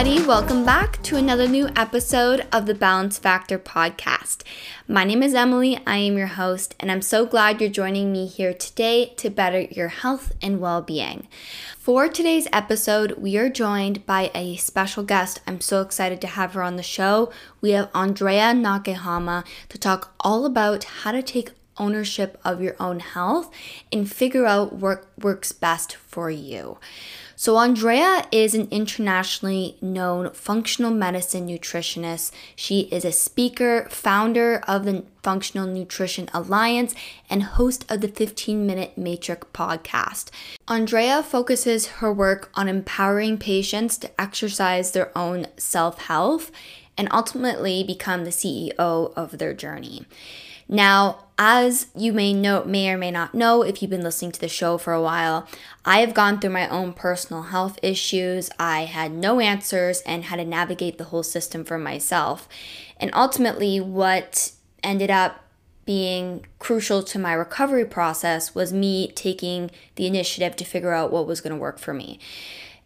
everybody. Welcome back to another new episode of the Balance Factor podcast. My name is Emily. I am your host, and I'm so glad you're joining me here today to better your health and well being. For today's episode, we are joined by a special guest. I'm so excited to have her on the show. We have Andrea Nakayama to talk all about how to take ownership of your own health and figure out what works best for you. So, Andrea is an internationally known functional medicine nutritionist. She is a speaker, founder of the Functional Nutrition Alliance, and host of the 15 Minute Matrix podcast. Andrea focuses her work on empowering patients to exercise their own self health and ultimately become the CEO of their journey. Now, as you may know, may or may not know, if you've been listening to the show for a while, I have gone through my own personal health issues. I had no answers and had to navigate the whole system for myself. And ultimately, what ended up being crucial to my recovery process was me taking the initiative to figure out what was going to work for me.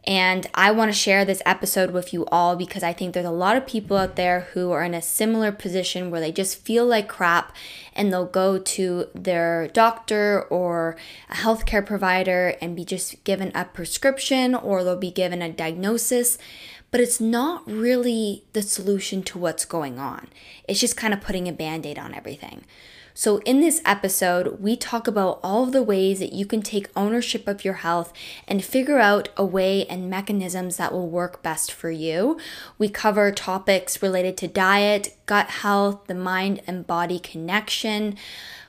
And I want to share this episode with you all because I think there's a lot of people out there who are in a similar position where they just feel like crap and they'll go to their doctor or a healthcare provider and be just given a prescription or they'll be given a diagnosis. But it's not really the solution to what's going on. It's just kind of putting a band aid on everything. So, in this episode, we talk about all of the ways that you can take ownership of your health and figure out a way and mechanisms that will work best for you. We cover topics related to diet, gut health, the mind and body connection.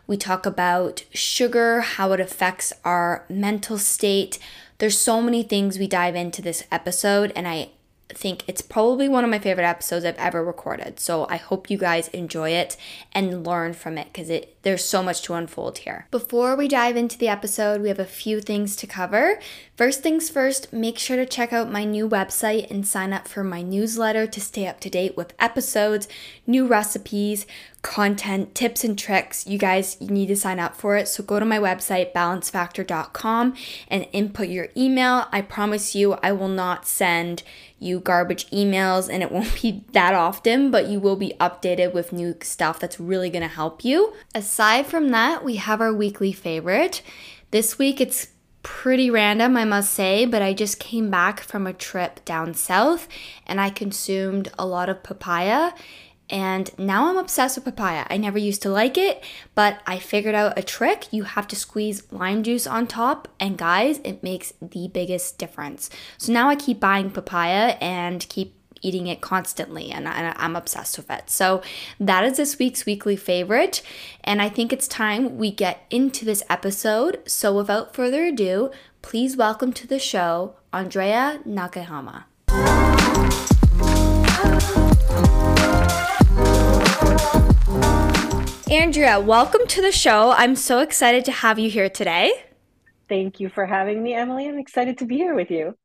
We talk about sugar, how it affects our mental state. There's so many things we dive into this episode, and I think it's probably one of my favorite episodes I've ever recorded. So I hope you guys enjoy it and learn from it because it there's so much to unfold here. Before we dive into the episode, we have a few things to cover. First things first, make sure to check out my new website and sign up for my newsletter to stay up to date with episodes, new recipes, content, tips, and tricks. You guys you need to sign up for it. So go to my website, balancefactor.com, and input your email. I promise you, I will not send you garbage emails and it won't be that often, but you will be updated with new stuff that's really gonna help you. Aside from that, we have our weekly favorite. This week it's pretty random, I must say, but I just came back from a trip down south and I consumed a lot of papaya and now I'm obsessed with papaya. I never used to like it, but I figured out a trick. You have to squeeze lime juice on top, and guys, it makes the biggest difference. So now I keep buying papaya and keep eating it constantly, and, I, am obsessed with it. So that is this week's weekly favorite, and I think it's time we get into this episode. So without further ado, please welcome to the show Andrea Nakayama. Andrea, welcome to the show. I'm so excited to have you here today. Thank you for having me, Emily. I'm excited to be here with you.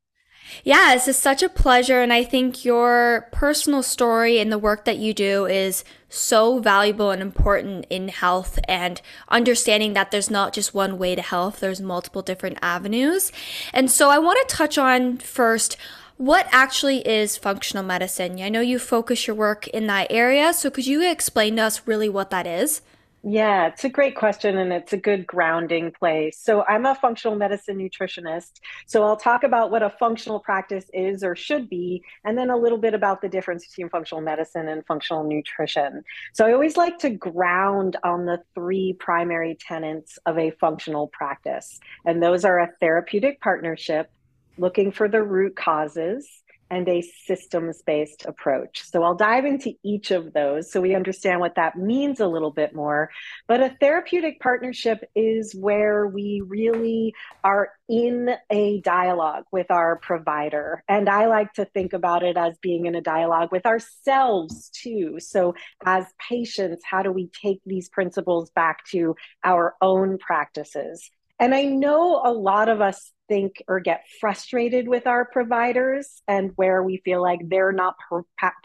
Yeah, this is such a pleasure. And I think your personal story and the work that you do is so valuable and important in health and understanding that there's not just one way to health, there's multiple different avenues. And so I want to touch on first what actually is functional medicine? I know you focus your work in that area, so could you explain to us really what that is? Yeah, it's a great question and it's a good grounding place. So, I'm a functional medicine nutritionist. So, I'll talk about what a functional practice is or should be, and then a little bit about the difference between functional medicine and functional nutrition. So, I always like to ground on the three primary tenets of a functional practice, and those are a therapeutic partnership, looking for the root causes, and a systems based approach. So I'll dive into each of those so we understand what that means a little bit more. But a therapeutic partnership is where we really are in a dialogue with our provider. And I like to think about it as being in a dialogue with ourselves too. So, as patients, how do we take these principles back to our own practices? And I know a lot of us think or get frustrated with our providers and where we feel like they're not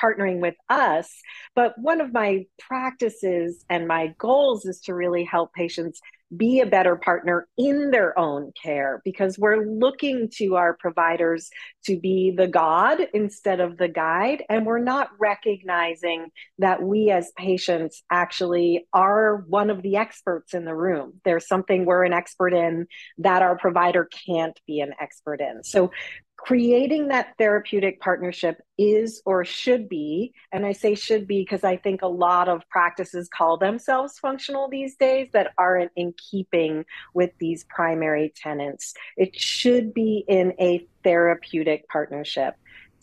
partnering with us. But one of my practices and my goals is to really help patients be a better partner in their own care because we're looking to our providers to be the God instead of the guide. And we're not recognizing that we as patients actually are one of the experts in the room. There's something we're an expert in that our provider can't be an expert in. So creating that therapeutic partnership is or should be, and I say should be because I think a lot of practices call themselves functional these days that aren't in keeping with these primary tenants. It should be in a therapeutic partnership.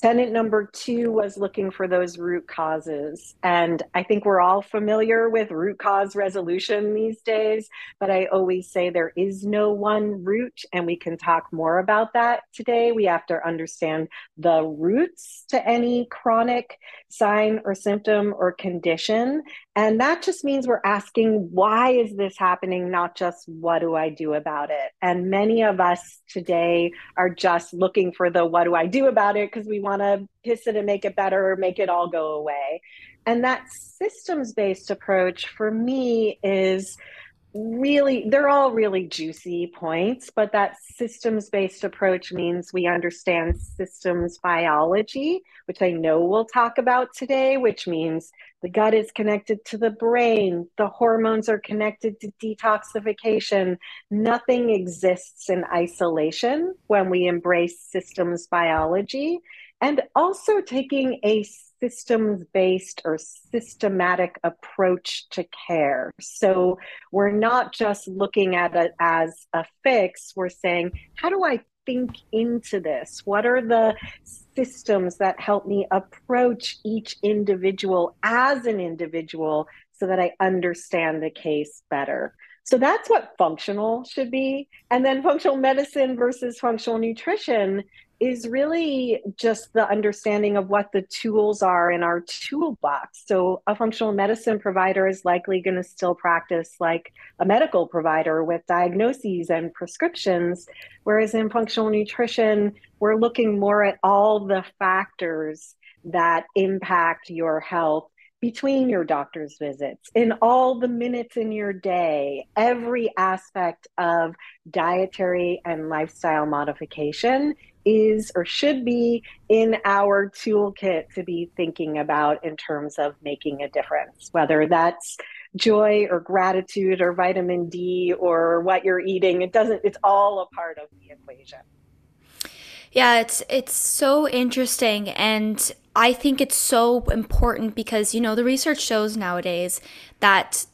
Tenant number two was looking for those root causes. And I think we're all familiar with root cause resolution these days, but I always say there is no one root, and we can talk more about that today. We have to understand the roots to any chronic sign or symptom or condition. And that just means we're asking, why is this happening? Not just, what do I do about it? And many of us today are just looking for the, what do I do about it? Because we want want to piss it and make it better or make it all go away. And that systems based approach for me is really, they're all really juicy points, but that systems based approach means we understand systems biology, which I know we'll talk about today, which means the gut is connected to the brain, the hormones are connected to detoxification. Nothing exists in isolation when we embrace systems biology and also taking a systems based or systematic approach to care. So we're not just looking at it as a fix, we're saying, how do I think into this? What are the systems that help me approach each individual as an individual so that I understand the case better? So that's what functional should be. And then functional medicine versus functional nutrition is really just the understanding of what the tools are in our toolbox. So, a functional medicine provider is likely going to still practice like a medical provider with diagnoses and prescriptions, whereas in functional nutrition, we're looking more at all the factors that impact your health between your doctor's visits, in all the minutes in your day, every aspect of dietary and lifestyle modification is or should be in our toolkit to be thinking about in terms of making a difference, whether that's joy or gratitude or vitamin D or what you're eating. It doesn't, it's all a part of the equation. Yeah, it's it's so interesting and I think it's so important because you know the research shows nowadays that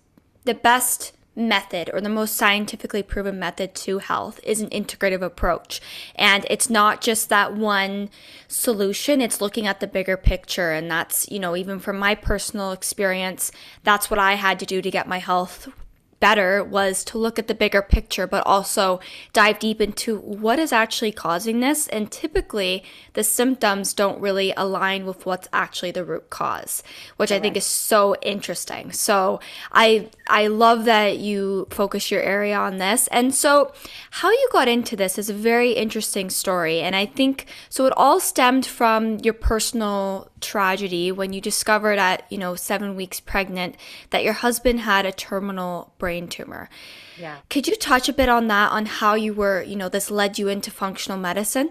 the best method or the most scientifically proven method to health is an integrative approach. And it's not just that one solution, it's looking at the bigger picture. And that's, you know, even from my personal experience, that's what I had to do to get my health better was to look at the bigger picture, but also dive deep into what is actually causing this. And typically, the symptoms don't really align with what's actually the root cause, which I think is so interesting. So I I love that you focus your area on this. And so, how you got into this is a very interesting story. And I think so. It all stemmed from your personal tragedy when you discovered at you know seven weeks pregnant that your husband had a terminal brain tumor yeah could you touch a bit on that on how you were you know this led you into functional medicine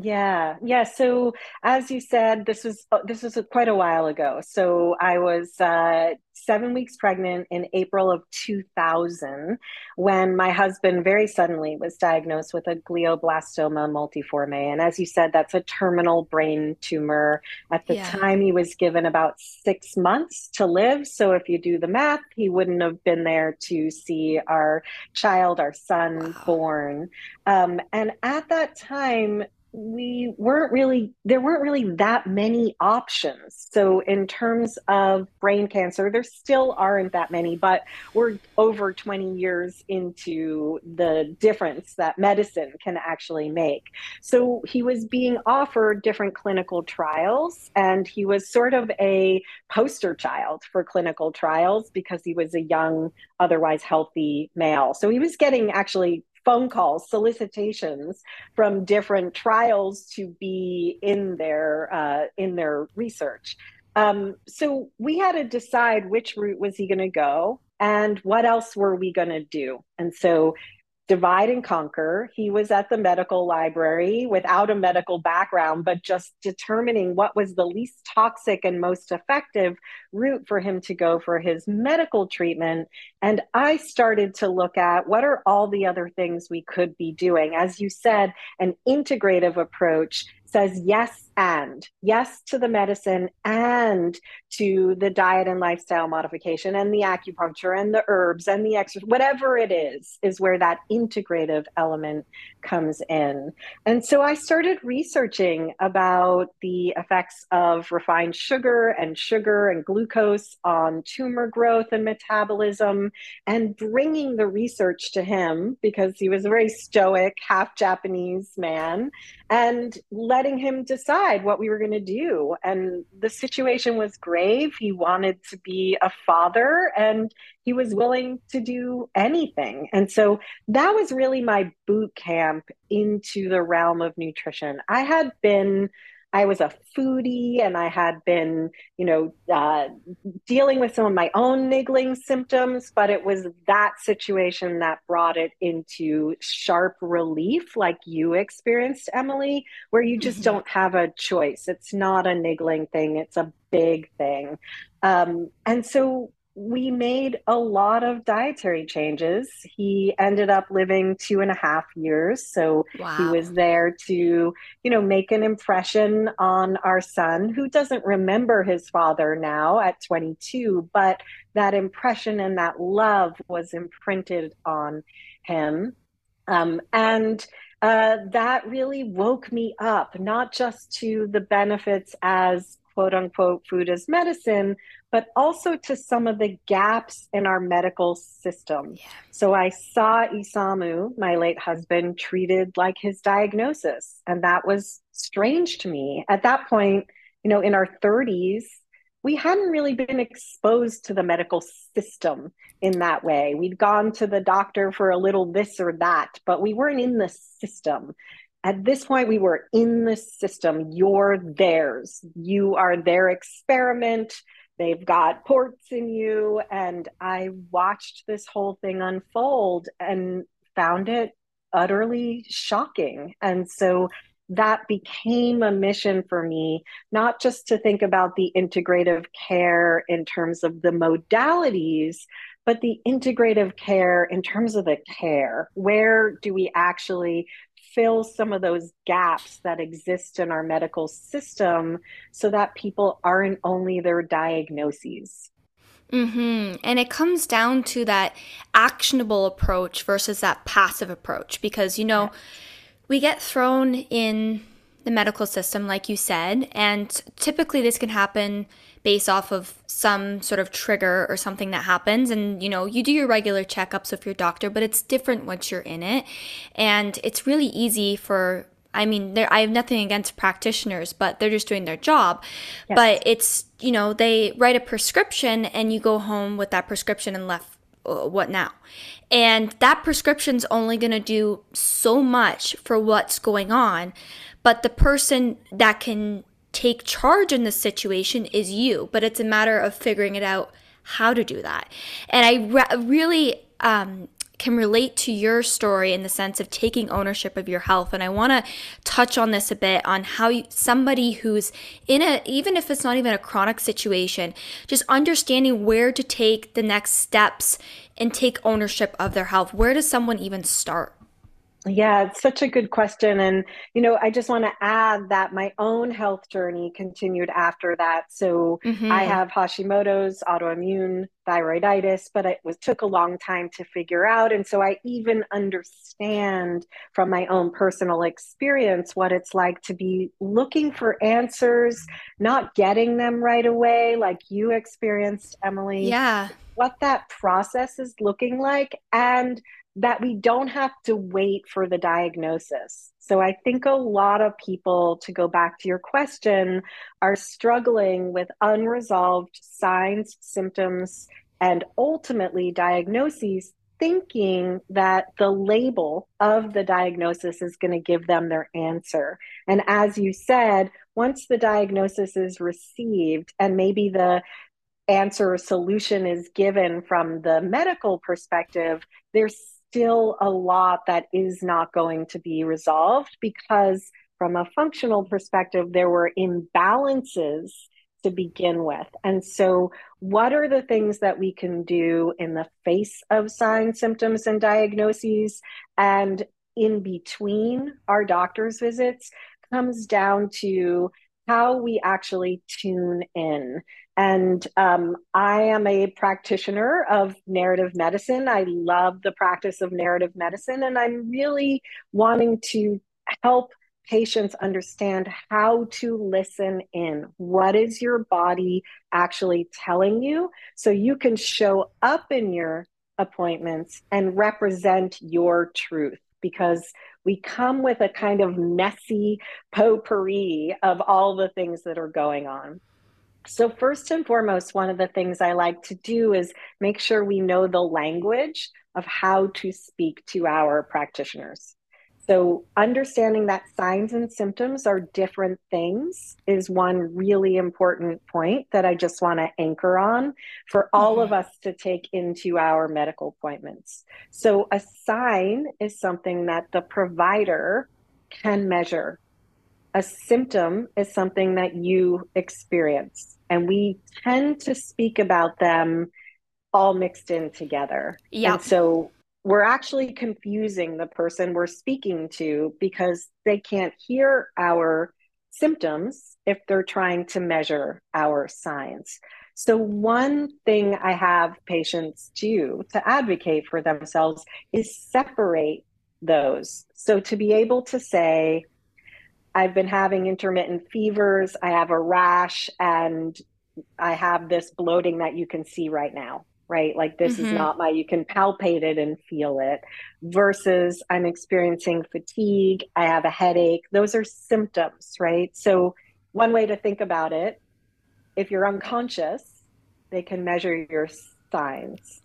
yeah, yeah. So as you said, this was uh, this was quite a while ago. So I was uh, seven weeks pregnant in April of 2000 when my husband very suddenly was diagnosed with a glioblastoma multiforme. And as you said, that's a terminal brain tumor. At the yeah. time, he was given about six months to live. So if you do the math, he wouldn't have been there to see our child, our son, wow. born. Um, and at that time, we weren't really there weren't really that many options. So in terms of brain cancer there still aren't that many but we're over 20 years into the difference that medicine can actually make. So he was being offered different clinical trials and he was sort of a poster child for clinical trials because he was a young otherwise healthy male. So he was getting actually phone calls, solicitations from different trials to be in their uh, in their research. Um, so we had to decide which route was he going to go. and what else were we going to do? And so divide and conquer. He was at the medical library without a medical background, but just determining what was the least toxic and most effective route for him to go for his medical treatment. And I started to look at what are all the other things we could be doing. As you said, an integrative approach says yes and yes to the medicine and to the diet and lifestyle modification and the acupuncture and the herbs and the exercise whatever it is is where that integrative element comes in and so i started researching about the effects of refined sugar and sugar and glucose on tumor growth and metabolism and bringing the research to him because he was a very stoic half japanese man and letting him decide what we were going to do. And the situation was grave. He wanted to be a father and he was willing to do anything. And so that was really my boot camp into the realm of nutrition. I had been I was a foodie and I had been, you know, uh, dealing with some of my own niggling symptoms, but it was that situation that brought it into sharp relief, like you experienced, Emily, where you just mm-hmm. don't have a choice. It's not a niggling thing, it's a big thing. Um, and so we made a lot of dietary changes. He ended up living two and a half years. So wow. he was there to, you know, make an impression on our son, who doesn't remember his father now at 22, but that impression and that love was imprinted on him. Um, and uh, that really woke me up, not just to the benefits as quote unquote food as medicine, but also to some of the gaps in our medical system. Yeah. So I saw Isamu, my late husband, treated like his diagnosis. And that was strange to me. At that point, you know, in our 30s, we hadn't really been exposed to the medical system in that way. We'd gone to the doctor for a little this or that, but we weren't in the system at this point we were in the system you're theirs you are their experiment they've got ports in you. And i watched this whole thing unfold and found it utterly shocking. And so that became a mission for me not just to think about the integrative care in terms of the modalities but the integrative care in terms of the care. Where do we actually fill some of those gaps that exist in our medical system so that people aren't only their diagnoses. Mm-hmm. And it comes down to that actionable approach versus that passive approach because, you know, we get thrown in the medical system, like you said, and typically this can happen based off of some sort of trigger or something that happens and you know you do your regular checkups with your doctor but it's different once you're in it and it's really easy for I mean, I have nothing against practitioners, but they're just doing their job. Yes. But it's, you know, they write a prescription and you go home with that prescription and left uh, what now? And that prescription's only going to do so much for what's going on. But the person that can take charge in this situation is you, but it's a matter of figuring it out how to do that. And I re- really um, can relate to your story in the sense of taking ownership of your health. And I want to touch on this a bit on how you, somebody who's in a, even if it's not even a chronic situation, just understanding where to take the next steps and take ownership of their health. Where does someone even start? Yeah, it's such a good question. And, you know, I just want to add that my own health journey continued after that. So mm-hmm. I have Hashimoto's autoimmune thyroiditis, but it was took a long time to figure out. And so I even understand from my own personal experience what it's like to be looking for answers, not getting them right away, like you experienced, Emily. Yeah. What that process is looking like. And that we don't have to wait for the diagnosis. So I think a lot of people, to go back to your question, are struggling with unresolved signs, symptoms, and ultimately diagnoses, thinking that the label of the diagnosis is going to give them their answer. And as you said, once the diagnosis is received and maybe the answer or solution is given from the medical perspective, there's still a lot that is not going to be resolved because, from a functional perspective, there were imbalances to begin with. And so, what are the things that we can do in the face of signs, symptoms, and diagnoses and in between our doctor's visits comes down to how we actually tune in. And um, I am a practitioner of narrative medicine. I love the practice of narrative medicine, and I'm really wanting to help patients understand how to listen in. What is your body actually telling you? So you can show up in your appointments and represent your truth because we come with a kind of messy potpourri of all the things that are going on. So, first and foremost, one of the things I like to do is make sure we know the language of how to speak to our practitioners. So, understanding that signs and symptoms are different things is one really important point that I just want to anchor on for all mm-hmm. of us to take into our medical appointments. So, a sign is something that the provider can measure, a symptom is something that you experience, and we tend to speak about them all mixed in together. Yeah. And so, we're actually confusing the person we're speaking to because they can't hear our symptoms if they're trying to measure our signs. So, one thing I have patients do to advocate for themselves is separate those. So, to be able to say, I've been having intermittent fevers, I have a rash, and I have this bloating that you can see right now right? Like this mm-hmm. is not my, you can palpate it and feel it versus I'm experiencing fatigue, I have a headache. Those are symptoms, right? So, one way to think about it, if you're unconscious, they can measure your signs.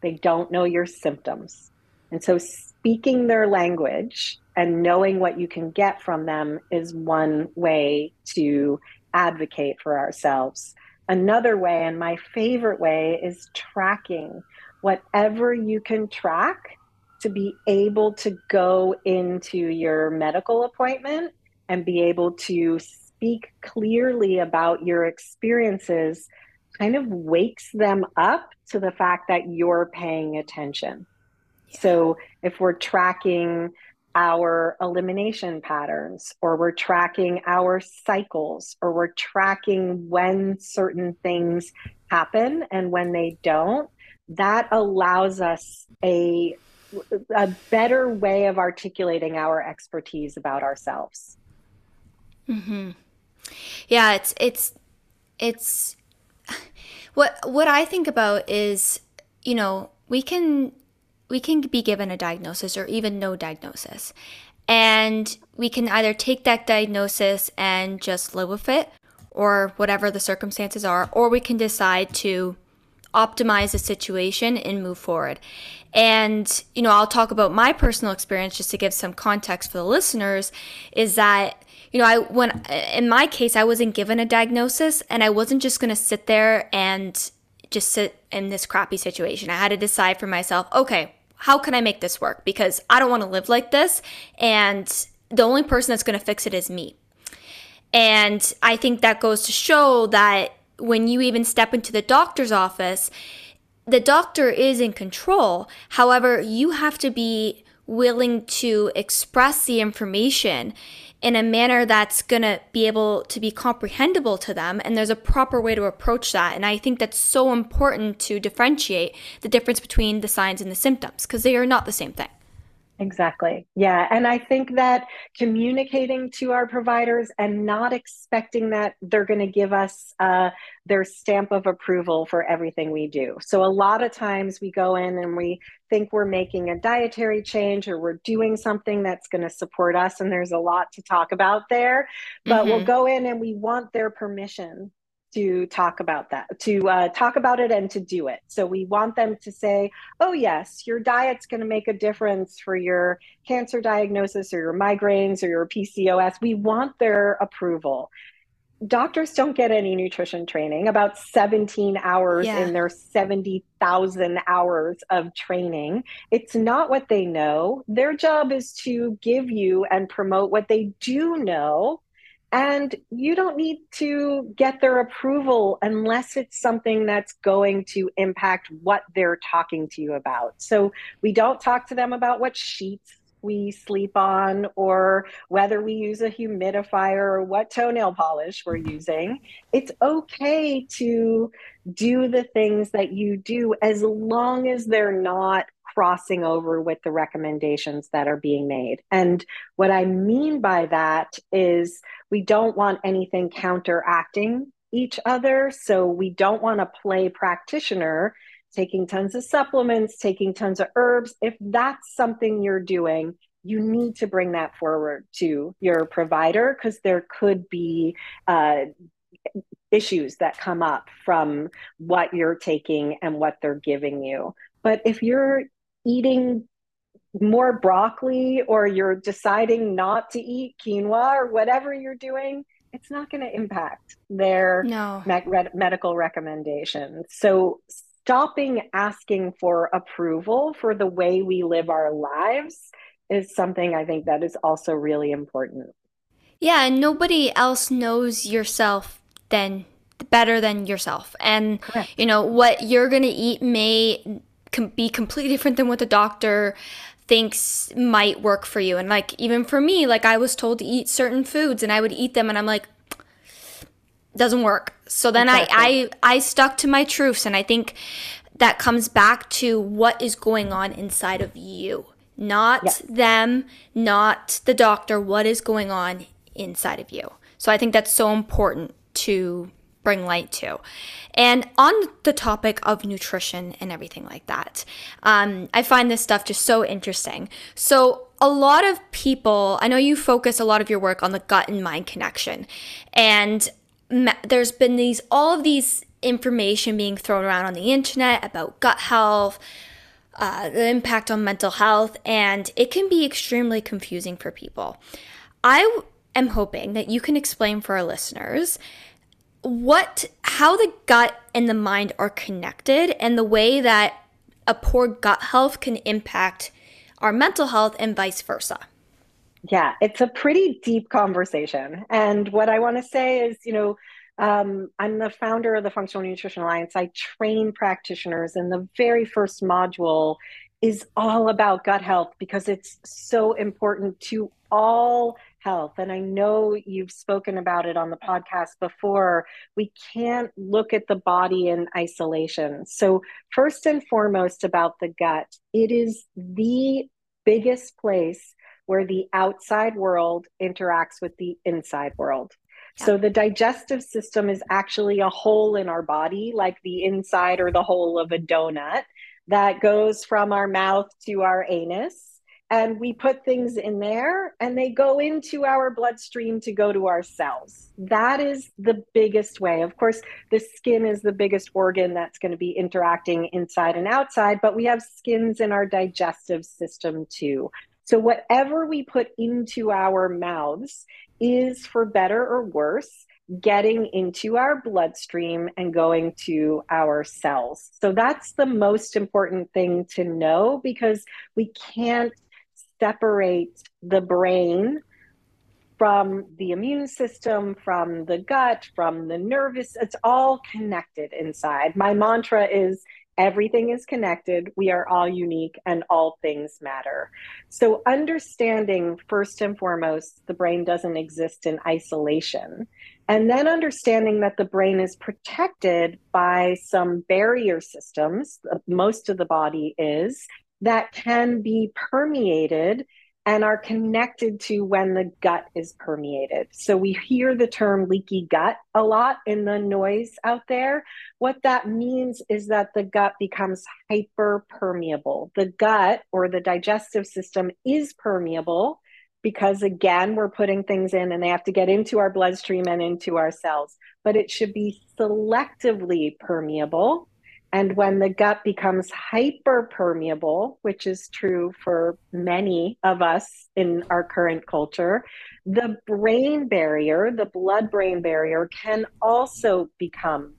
They don't know your symptoms. And so, speaking their language and knowing what you can get from them is one way to advocate for ourselves. Another way, and my favorite way, is tracking whatever you can track to be able to go into your medical appointment and be able to speak clearly about your experiences kind of wakes them up to the fact that you're paying attention. Yeah. So if we're tracking our elimination patterns, or we're tracking our cycles, or we're tracking when certain things happen and when they don't, that allows us a, a better way of articulating our expertise about ourselves. Mm-hmm. Yeah, it's it's it's what what I think about is, you know, we can we can be given a diagnosis or even no diagnosis. And we can either take that diagnosis and just live with it or whatever the circumstances are, or we can decide to optimize the situation and move forward. And, you know, I'll talk about my personal experience just to give some context for the listeners is that, you know, I, when, in my case, I wasn't given a diagnosis and I wasn't just going to sit there and just sit in this crappy situation. I had to decide for myself, okay, how can I make this work? Because I don't want to live like this. And the only person that's going to fix it is me. And I think that goes to show that when you even step into the doctor's office, the doctor is in control. However, you have to be willing to express the information in a manner that's going to be able to be comprehensible to them and there's a proper way to approach that. And i think that's so important to differentiate the difference between the signs and the symptoms because they are not the same thing Exactly. Yeah. And I think that communicating to our providers and not expecting that they're going to give us uh, their stamp of approval for everything we do. So, a lot of times we go in and we think we're making a dietary change or we're doing something that's going to support us. And there's a lot to talk about there. But mm-hmm. we'll go in and we want their permission to talk about that, to uh, talk about it and to do it. So we want them to say, oh, yes, your diet's going to make a difference for your cancer diagnosis or your migraines or your PCOS. We want their approval. doctors don't get any nutrition training, about 17 hours yeah. in their 70,000 hours of training. It's not what they know. Their job is to give you and promote what they do know. And you don't need to get their approval unless it's something that's going to impact what they're talking to you about. So we don't talk to them about what sheets we sleep on or whether we use a humidifier or what toenail polish we're using. It's okay to do the things that you do as long as they're not crossing over with the recommendations that are being made. And what I mean by that is we don't want anything counteracting each other. So we don't want to play practitioner taking tons of supplements, taking tons of herbs, if that's something you're doing, you need to bring that forward to your provider because there could be uh, issues that come up from what you're taking and what they're giving you. But if you're eating more broccoli or you're deciding not to eat quinoa or whatever you're doing, it's not going to impact their no. me- medical recommendations. So stopping asking for approval for the way we live our lives is something I think that is also really important. Yeah, and nobody else knows yourself than better than yourself. And Correct. you know, what you're going to eat may com- be completely different than what the doctor thinks might work for you. And like even for me, like I was told to eat certain foods and I would eat them and I'm like doesn't work. So then exactly. I, I I stuck to my truths and I think that comes back to what is going on inside of you. Not yes. them, not the doctor, what is going on inside of you. So I think that's so important to bring light to. And on the topic of nutrition and everything like that, um, I find this stuff just so interesting. So, a lot of people, I know you focus a lot of your work on the gut and mind connection. And there's been these all of these information being thrown around on the internet about gut health, uh, the impact on mental health, and it can be extremely confusing for people. I am hoping that you can explain for our listeners what how the gut and the mind are connected and the way that a poor gut health can impact our mental health and vice versa. Yeah, it's a pretty deep conversation. And what I want to say is, you know, um, I'm the founder of the Functional Nutrition Alliance. I train practitioners, and the very first module is all about gut health because it's so important to all health. And I know you've spoken about it on the podcast before. We can't look at the body in isolation. So, first and foremost, about the gut, it is the biggest place where the outside world interacts with the inside world. Yeah. So the digestive system is actually a hole in our body, like the inside or the hole of a donut that goes from our mouth to our anus and we put things in there and they go into our bloodstream to go to our cells. That is the biggest way. Of course, the skin is the biggest organ that's going to be interacting inside and outside, but we have skins in our digestive system too. So, whatever we put into our mouths is, for better or worse, getting into our bloodstream and going to our cells. So, that's the most important thing to know because we can't separate the brain from the immune system, from the gut, from the nervous. It's all connected inside. My mantra is everything is connected. We are all unique and all things matter. So, understanding first and foremost, the brain doesn't exist in isolation. And then understanding that the brain is protected by some barrier systems, most of the body is, that can be permeated and are connected to when the gut is permeated. So we hear the term leaky gut a lot in the noise out there. What that means is that the gut becomes hyper permeable. The gut or the digestive system is permeable because again we're putting things in and they have to get into our bloodstream and into our cells, but it should be selectively permeable And when the gut becomes hyperpermeable, which is true for many of us in our current culture, the brain barrier, the blood brain barrier, can also become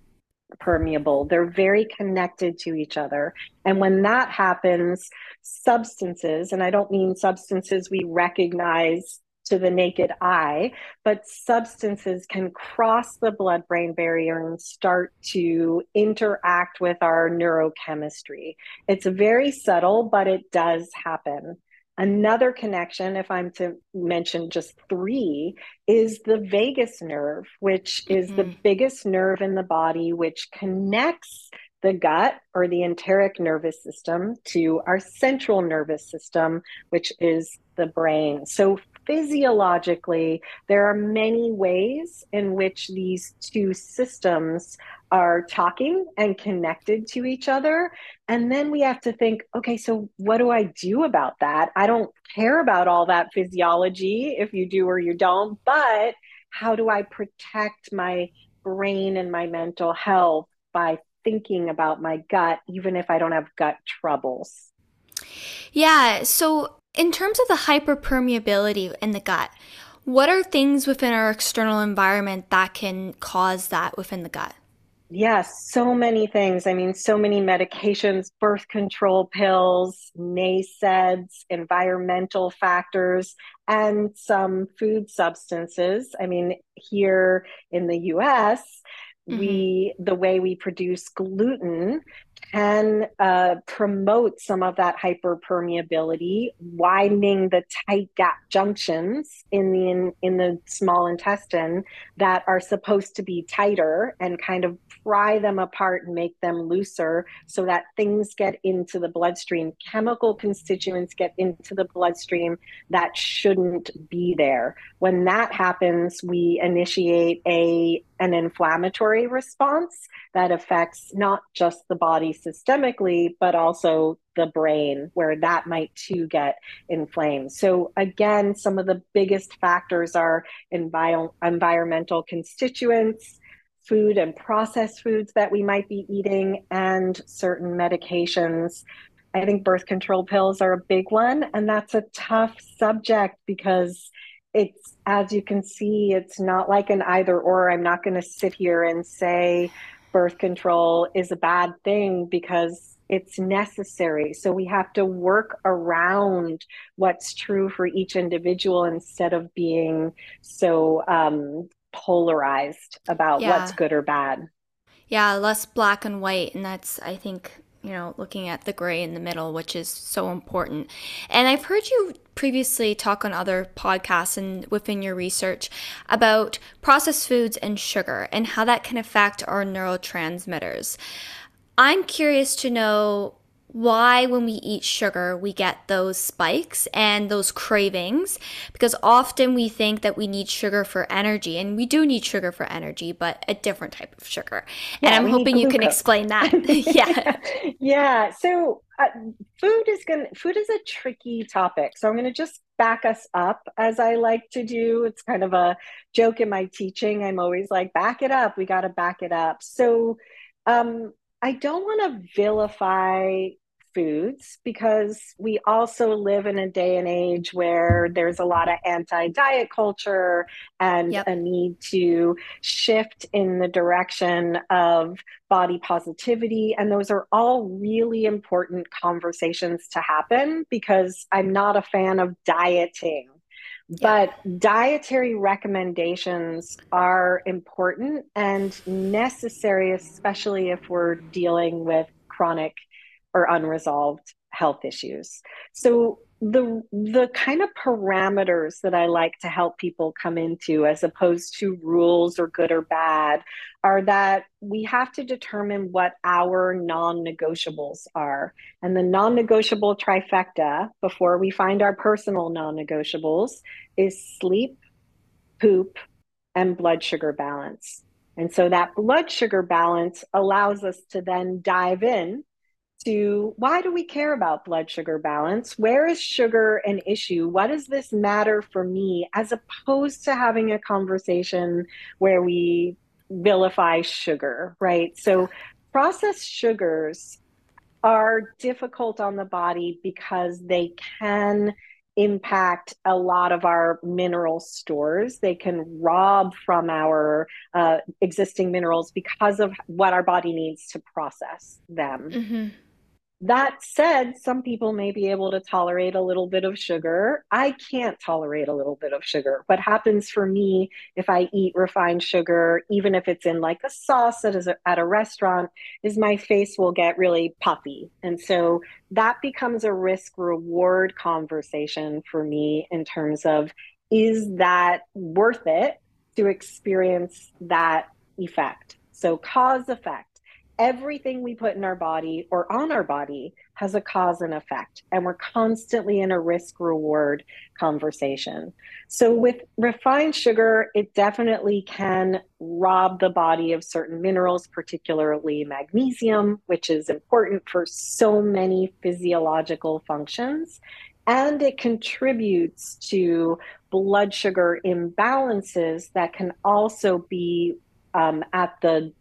permeable. They're very connected to each other. And when that happens, substances, and I don't mean substances we recognize to the naked eye, but substances can cross the blood brain barrier and start to interact with our neurochemistry. It's very subtle, but it does happen. Another connection, if I'm to mention just three, is the vagus nerve, which is mm-hmm. the biggest nerve in the body, which connects the gut or the enteric nervous system to our central nervous system, which is the brain. So, physiologically, there are many ways in which these two systems are talking and connected to each other. And then we have to think okay, so what do I do about that? I don't care about all that physiology if you do or you don't, but how do I protect my brain and my mental health by thinking about my gut, even if I don't have gut troubles. Yeah. So, in terms of the hyperpermeability in the gut, what are things within our external environment that can cause that within the gut? Yes, so many things. I mean, so many medications, birth control pills, NSAIDs, environmental factors, and some food substances. I mean, here in the US, mm-hmm. we the way we produce gluten can uh, promote some of that hyperpermeability, widening the tight gap junctions in the in, in the small intestine that are supposed to be tighter and kind of pry them apart and make them looser so that things get into the bloodstream chemical constituents get into the bloodstream that shouldn't be there. When that happens we initiate a an inflammatory response that affects not just the body systemically, but also the brain, where that might too get inflamed. So, again, some of the biggest factors are envi- environmental constituents, food and processed foods that we might be eating, and certain medications. I think birth control pills are a big one, and that's a tough subject because it's as you can see it's not like an either or. I'm not going to sit here and say birth control is a bad thing because it's necessary. So we have to work around what's true for each individual instead of being so um, polarized about yeah. what's good or bad. Yeah less black and white and that's i think you know, looking at the gray in the middle, which is so important. And I've heard you previously talk on other podcasts and within your research about processed foods and sugar and how that can affect our neurotransmitters. I'm curious to know why when we eat sugar we get those spikes and those cravings because often we think that we need sugar for energy and we do need sugar for energy but a different type of sugar. Yeah, and i'm hoping you can explain that. Yeah. Yeah so uh, food is going food is a tricky topic so i'm going to just back us up as i like to do. It's kind of a joke in my teaching. I'm always like back it up we got to back it up. So um, I don't want to vilify foods because we also live in a day and age where there's a lot of anti diet culture and yep. a need to shift in the direction of body positivity. And those are all really important conversations to happen because I'm not a fan of dieting. But dietary recommendations are important and necessary, especially if we're dealing with chronic or unresolved health issues. So the the kind of parameters that I like to help people come into as opposed to rules or good or bad are that we have to determine what our non-negotiables are. And the non-negotiable trifecta before we find our personal non-negotiables is sleep, poop, and blood sugar balance. And so that blood sugar balance allows us to then dive in to why do we care about blood sugar balance? Where is sugar an issue? What does this matter for me? As opposed to having a conversation where we vilify sugar, right? So processed sugars are difficult on the body because they can impact a lot of our mineral stores. They can rob from our uh, existing minerals because of what our body needs to process them. Mm-hmm. That said, some people may be able to tolerate a little bit of sugar. I can't tolerate a little bit of sugar. What happens for me if I eat refined sugar, even if it's in like a sauce that is a, at a restaurant, is my face will get really puffy. And so that becomes a risk reward conversation for me in terms of is that worth it to experience that effect? So, cause effect everything we put in our body or on our body has a cause and effect. And we're constantly in a risk reward conversation. So, with refined sugar, it definitely can rob the body of certain minerals, particularly magnesium, which is important for so many physiological functions. And it contributes to blood sugar imbalances that can also be um, at the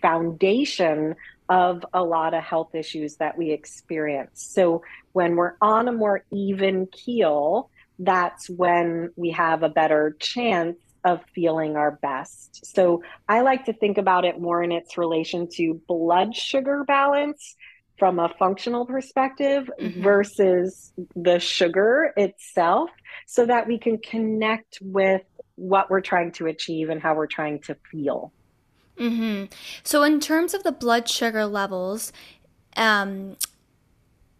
foundation of a lot of health issues that we experience. So when we're on a more even keel, that's when we have a better chance of feeling our best. So I like to think about it more in its relation to blood sugar balance from a functional perspective mm-hmm. versus the sugar itself so that we can connect with what we're trying to achieve and how we're trying to feel. Mm-hmm. So, in terms of the blood sugar levels, um,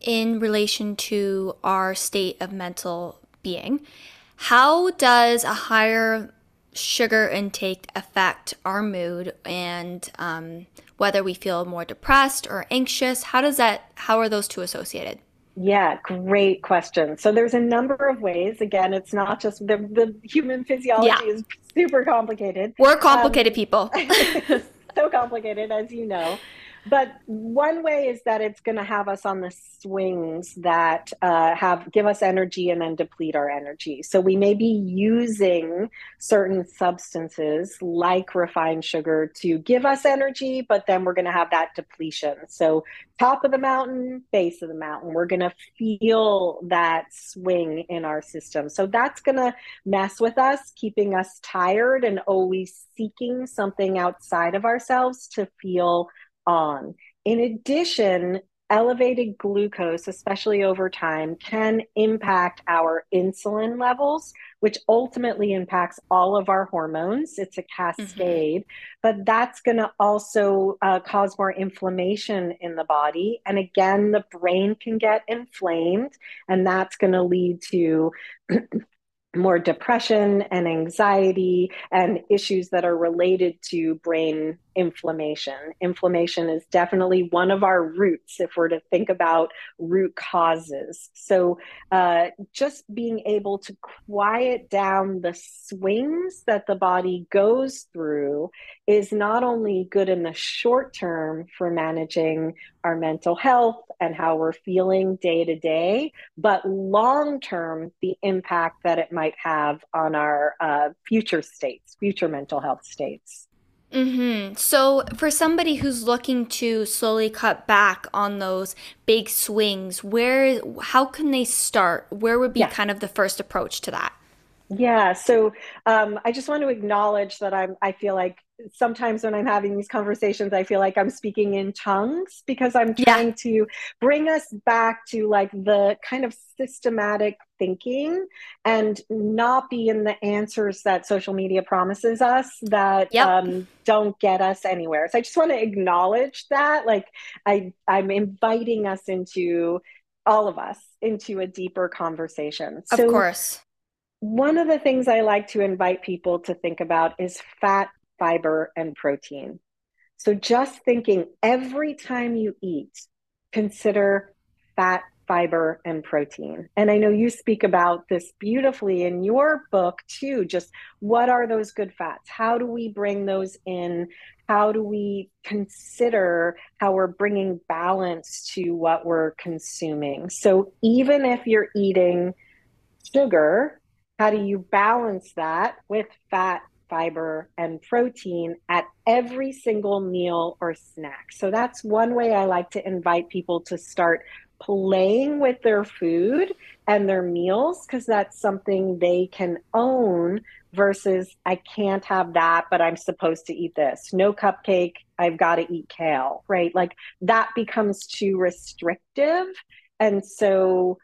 in relation to our state of mental being, how does a higher sugar intake affect our mood and um, whether we feel more depressed or anxious? How does that? How are those two associated? Yeah, great question. So there's a number of ways. Again, it's not just the, the human physiology yeah. is super complicated. We're complicated um, people. so complicated, as you know. But one way is that it's going to have us on the swings that uh, have give us energy and then deplete our energy. So we may be using certain substances like refined sugar to give us energy, but then we're going to have that depletion. So top of the mountain, base of the mountain, we're going to feel that swing in our system. So that's going to mess with us, keeping us tired and always seeking something outside of ourselves to feel on. In addition, elevated glucose, especially over time, can impact our insulin levels, which ultimately impacts all of our hormones. It's a cascade, mm-hmm. but that's going to also uh, cause more inflammation in the body. And again, the brain can get inflamed, and that's going to lead to more depression and anxiety and issues that are related to brain inflammation. Inflammation is definitely one of our roots if we're to think about root causes. So, uh, just being able to quiet down the swings that the body goes through is not only good in the short term for managing our mental health and how we're feeling day to day, but long term, the impact that it might have on our uh, future states, future mental health states. Mm-hmm. So, for somebody who's looking to slowly cut back on those big swings, where, how can they start? Where would be yeah. kind of the first approach to that? Yeah. So, um, I just want to acknowledge that I'm. I feel like sometimes when I'm having these conversations, I feel like I'm speaking in tongues because I'm trying yeah. to bring us back to like the kind of systematic thinking and not be in the answers that social media promises us that yep. um, don't get us anywhere. So I just want to acknowledge that. Like I, I'm inviting us into all of us into a deeper conversation. So, of course. One of the things I like to invite people to think about is fat fiber, and protein. So just thinking every time you eat, consider fat, fiber, and protein. And I know you speak about this beautifully in your book too. Just what are those good fats? How do we bring those in? How do we consider how we're bringing balance to what we're consuming? So even if you're eating sugar, how do you balance that with fat fiber, and protein at every single meal or snack. So that's one way I like to invite people to start playing with their food and their meals because that's something they can own versus I can't have that, but I'm supposed to eat this. No cupcake, I've got to eat kale, right? Like that becomes too restrictive. And so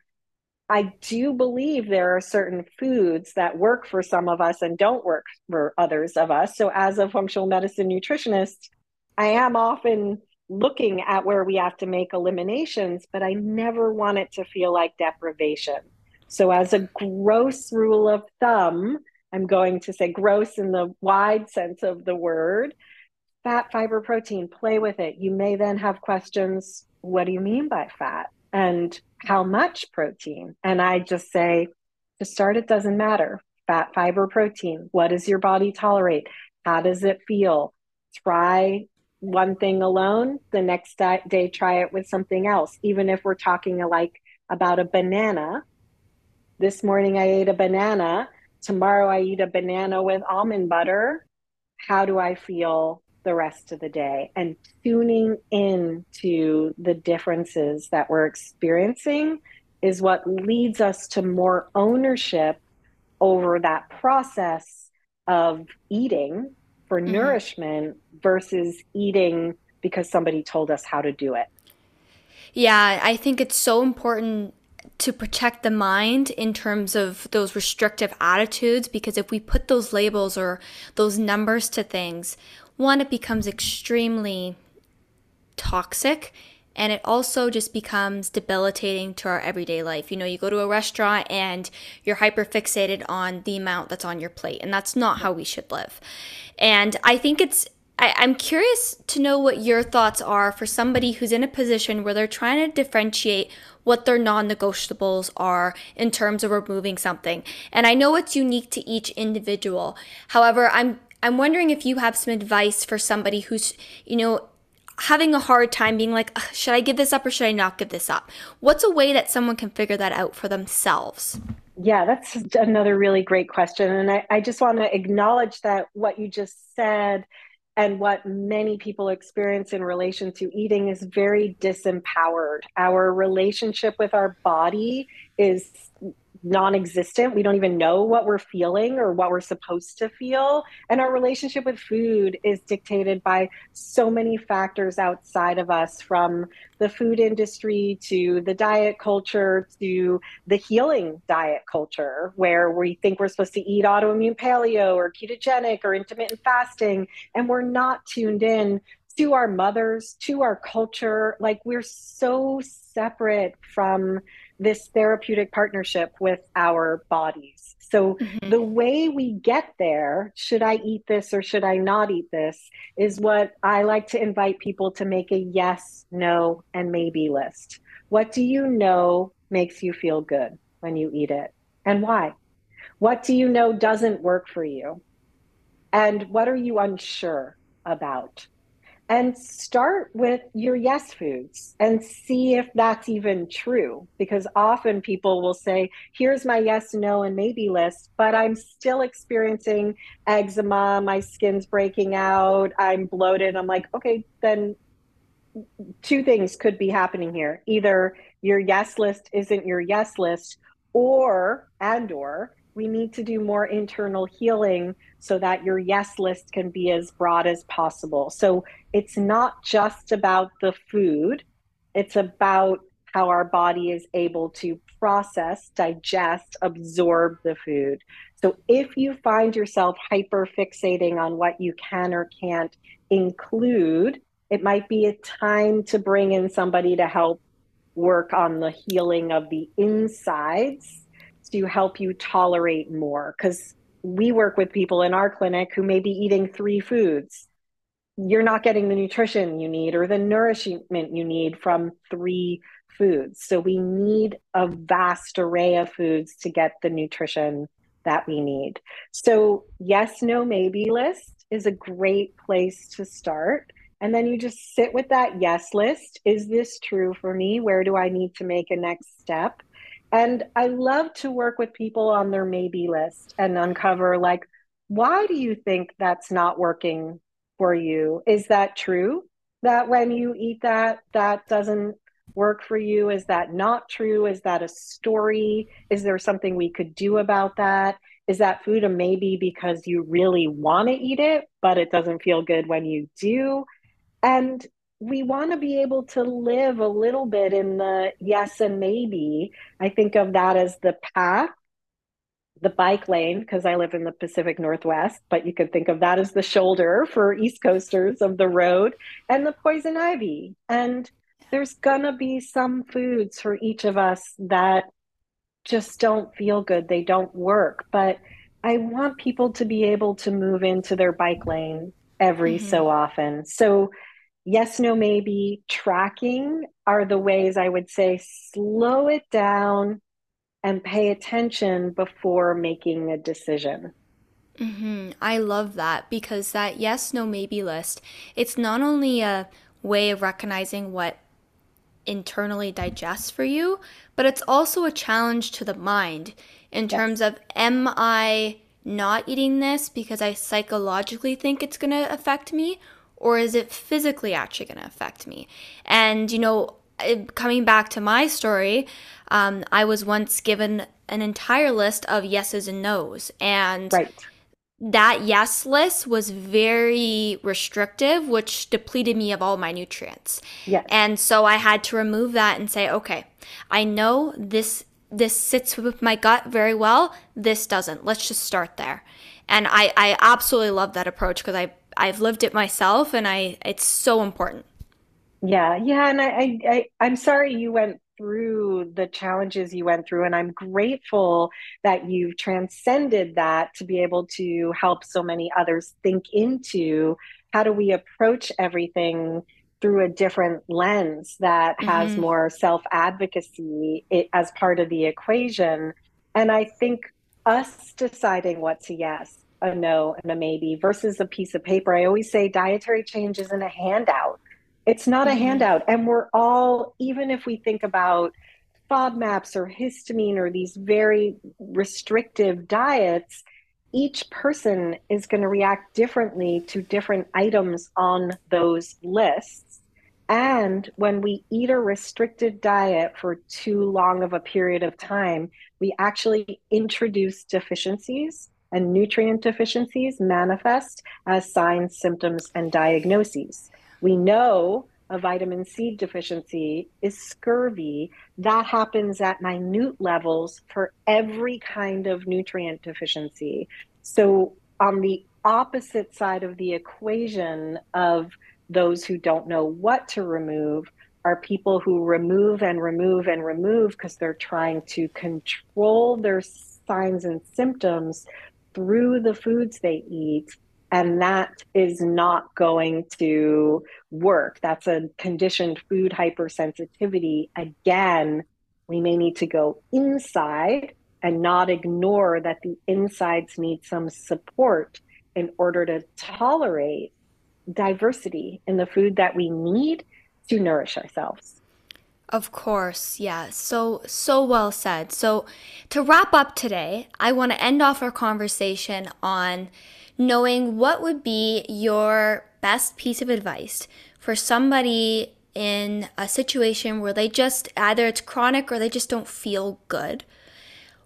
I do believe there are certain foods that work for some of us and don't work for others of us. So, as a functional medicine nutritionist, I am often looking at where we have to make eliminations, but I never want it to feel like deprivation. So, as a gross rule of thumb, I'm going to say gross in the wide sense of the word fat, fiber, protein, play with it. You may then have questions what do you mean by fat? And how much protein? And I just say, to start, it doesn't matter. Fat, fiber, protein. What does your body tolerate? How does it feel? Try one thing alone. The next day, try it with something else. Even if we're talking like about a banana. This morning, I ate a banana tomorrow I eat a banana with almond butter. How do I feel the rest of the day? And tuning in to the differences that we're experiencing is what leads us to more ownership over that process of eating for mm-hmm. nourishment versus eating because somebody told us how to do it. Yeah, I think it's so important to protect the mind in terms of those restrictive attitudes because if we put those labels or those numbers to things, one, it becomes extremely toxic and it also just becomes debilitating to our everyday life. You know, you go to a restaurant and you're hyper fixated on the amount that's on your plate, and that's not how we should live. And I think it's I, am curious to know what your thoughts are for somebody who's in a position where they're trying to differentiate what their non negotiables are in terms of removing something. And I know it's unique to each individual. However, I'm I'm wondering if you have some advice for somebody who's, you know, having a hard time being like, should I give this up or should I not give this up? What's a way that someone can figure that out for themselves? Yeah, that's another really great question. And I, I just want to acknowledge that what you just said and what many people experience in relation to eating is very disempowered. Our relationship with our body is non existent. We don't even know what we're feeling or what we're supposed to feel. And our relationship with food is dictated by so many factors outside of us from the food industry to the diet culture to the healing diet culture, where we think we're supposed to eat autoimmune paleo or ketogenic or intermittent fasting. And we're not tuned in to our mothers, to our culture. Like we're so separate from this therapeutic partnership with our bodies. So, mm-hmm. the way we get there, should I eat this or should I not eat this, is what I like to invite people to make a yes, no, and maybe list. What do you know makes you feel good when you eat it and why? What do you know doesn't work for you? And what are you unsure about? And start with your yes foods and see if that's even true. Because often people will say here's my yes no and maybe list but i'm still experiencing eczema. My skin's breaking out. I'm bloated. I'm like okay then two things could be happening here. Either your yes list isn't your yes list or and or we need to do more internal healing so that your yes list can be as broad as possible. So it's not just about the food, it's about how our body is able to process, digest, absorb the food. So if you find yourself hyper fixating on what you can or can't include, it might be a time to bring in somebody to help work on the healing of the insides to help you tolerate more because we work with people in our clinic who may be eating three foods. You're not getting the nutrition you need or the nourishment you need from three foods. So we need a vast array of foods to get the nutrition that we need. So yes no maybe list is a great place to start. And then you just sit with that yes list. Is this true for me? Where do i need to make a next step and I love to work with people on their maybe list and uncover like, why do you think that's not working for you? Is that true? That when you eat that, that doesn't work for you? Is that not true? Is that a story? Is there something we could do about that? Is that food a maybe because you really want to eat it, but it doesn't feel good when you do? And we want to be able to live a little bit in the yes and maybe. I think of that as the path, the bike lane, because I live in the Pacific Northwest, but you could think of that as the shoulder for East Coasters of the road, and the poison ivy. And there's gonna be some foods for each of us that just don't feel good, they don't work. But I want people to be able to move into their bike lane every mm-hmm. so often. So yes, no, maybe tracking are the ways I would say slow it down and pay attention before making a decision. Mm-hmm. I love that because that yes, no, maybe list, it's not only a way of recognizing what internally digests for you, but it's also a challenge to the mind in terms of am I not eating this because I psychologically think it's going to affect me or is it physically actually going to affect me? And, you know, coming back to my story, um, I was once given an entire list of yeses and nos. And right. that yes list was very restrictive, which depleted me of all my nutrients. Yes. And so I had to remove that and say, okay, I know this this sits with my gut very well. This doesn't. Let's just start there. And I, I absolutely love that approach because I I've lived it myself and I it's so important. Yeah, yeah, and I, I, I I'm sorry you went through the challenges you went through and I'm grateful that you've transcended that to be able to help so many others think into how do we approach everything through a different lens that has mm-hmm. more self advocacy as part of the equation. And I think us deciding what's a yes a no and a maybe versus a piece of paper. I always say dietary change isn't a handout. It's not mm-hmm. a handout. And we're all, even if we think about FODMAPs or histamine or these very restrictive diets, each person is going to react differently to different items on those lists. And when we eat a restricted diet for too long of a period of time, we actually introduce deficiencies and nutrient deficiencies manifest as signs, symptoms, and diagnoses. We know a vitamin C deficiency is scurvy. That happens at minute levels for every kind of nutrient deficiency. So, on the opposite side of the equation of those who don't know what to remove are people who remove and remove and remove because they're trying to control their signs and symptoms through the foods they eat and that is not going to work. That's a conditioned food hypersensitivity. Again, we may need to go inside and not ignore that the insides need some support in order to tolerate diversity in the food that we need to nourish ourselves. Of course, yeah. So, so well said. So, to wrap up today, I want to end off our conversation on knowing what would be your best piece of advice for somebody in a situation where they just either it's chronic or they just don't feel good.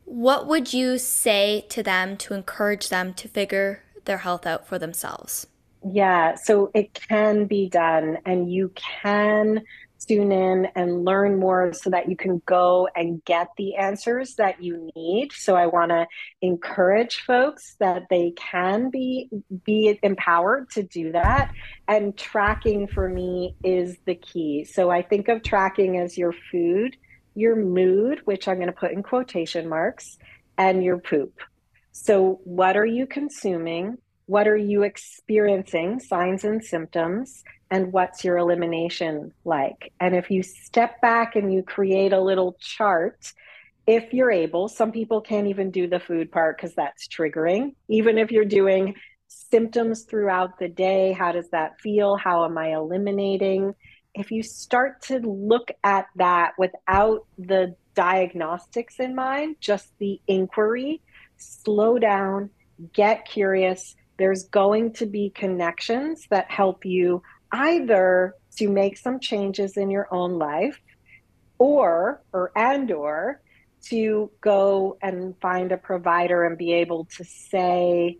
What would you say to them to encourage them to figure their health out for themselves? Yeah, so it can be done, and you can tune in and learn more so that you can go and get the answers that you need. So I want to encourage folks that they can be be empowered to do that and tracking for me is the key. So I think of tracking as your food, your mood, which I'm going to put in quotation marks, and your poop. So what are you consuming? What are you experiencing? Signs and symptoms and what's your elimination like? And if you step back and you create a little chart, if you're able, some people can't even do the food part because that's triggering. Even if you're doing symptoms throughout the day, how does that feel? How am I eliminating? If you start to look at that without the diagnostics in mind, just the inquiry, slow down get curious. There's going to be connections that help you either to make some changes in your own life or or and or to go and find a provider and be able to say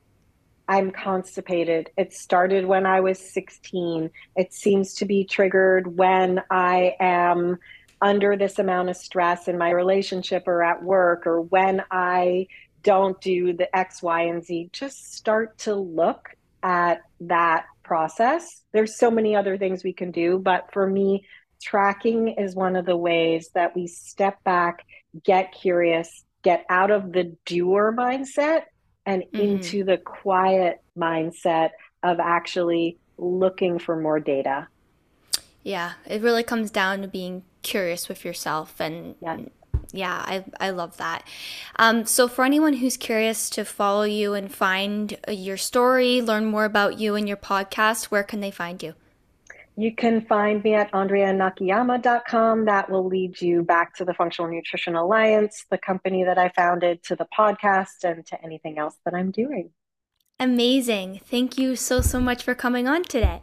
I'm constipated. It started when I was 16. It seems to be triggered when I am under this amount of stress in my relationship or at work or when I don't do the X, Y, and Z. Just start to look at that process. There's so many other things we can do, but for me, tracking is one of the ways that we step back, get curious, get out of the doer mindset and mm-hmm. into the quiet mindset of actually looking for more data. Yeah, it really comes down to being curious with yourself and yeah, yeah I, I love that. Um, so, for anyone who's curious to follow you and find your story, learn more about you and your podcast, where can they find you? You can find me at andreanakayama.com. That will lead you back to the Functional Nutrition Alliance, the company that I founded, to the podcast, and to anything else that I'm doing. Amazing. Thank you so, so much for coming on today.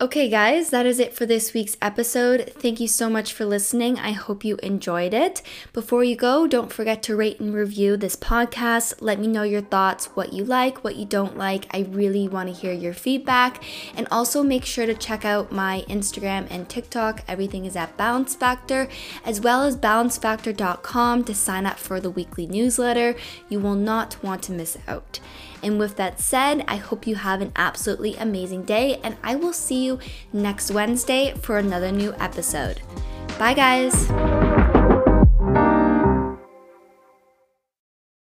Okay, guys, that is it for this week's episode. Thank you so much for listening. I hope you enjoyed it. Before you go, don't forget to rate and review this podcast. Let me know your thoughts, what you like, what you don't like. I really want to hear your feedback. And also make sure to check out my Instagram and TikTok. Everything is at Balanced Factor, as well as balancedfactor.com to sign up for the weekly newsletter. You will not want to miss out. And with that said, I hope you have an absolutely amazing day, and I will see you next Wednesday for another new episode. Bye, guys.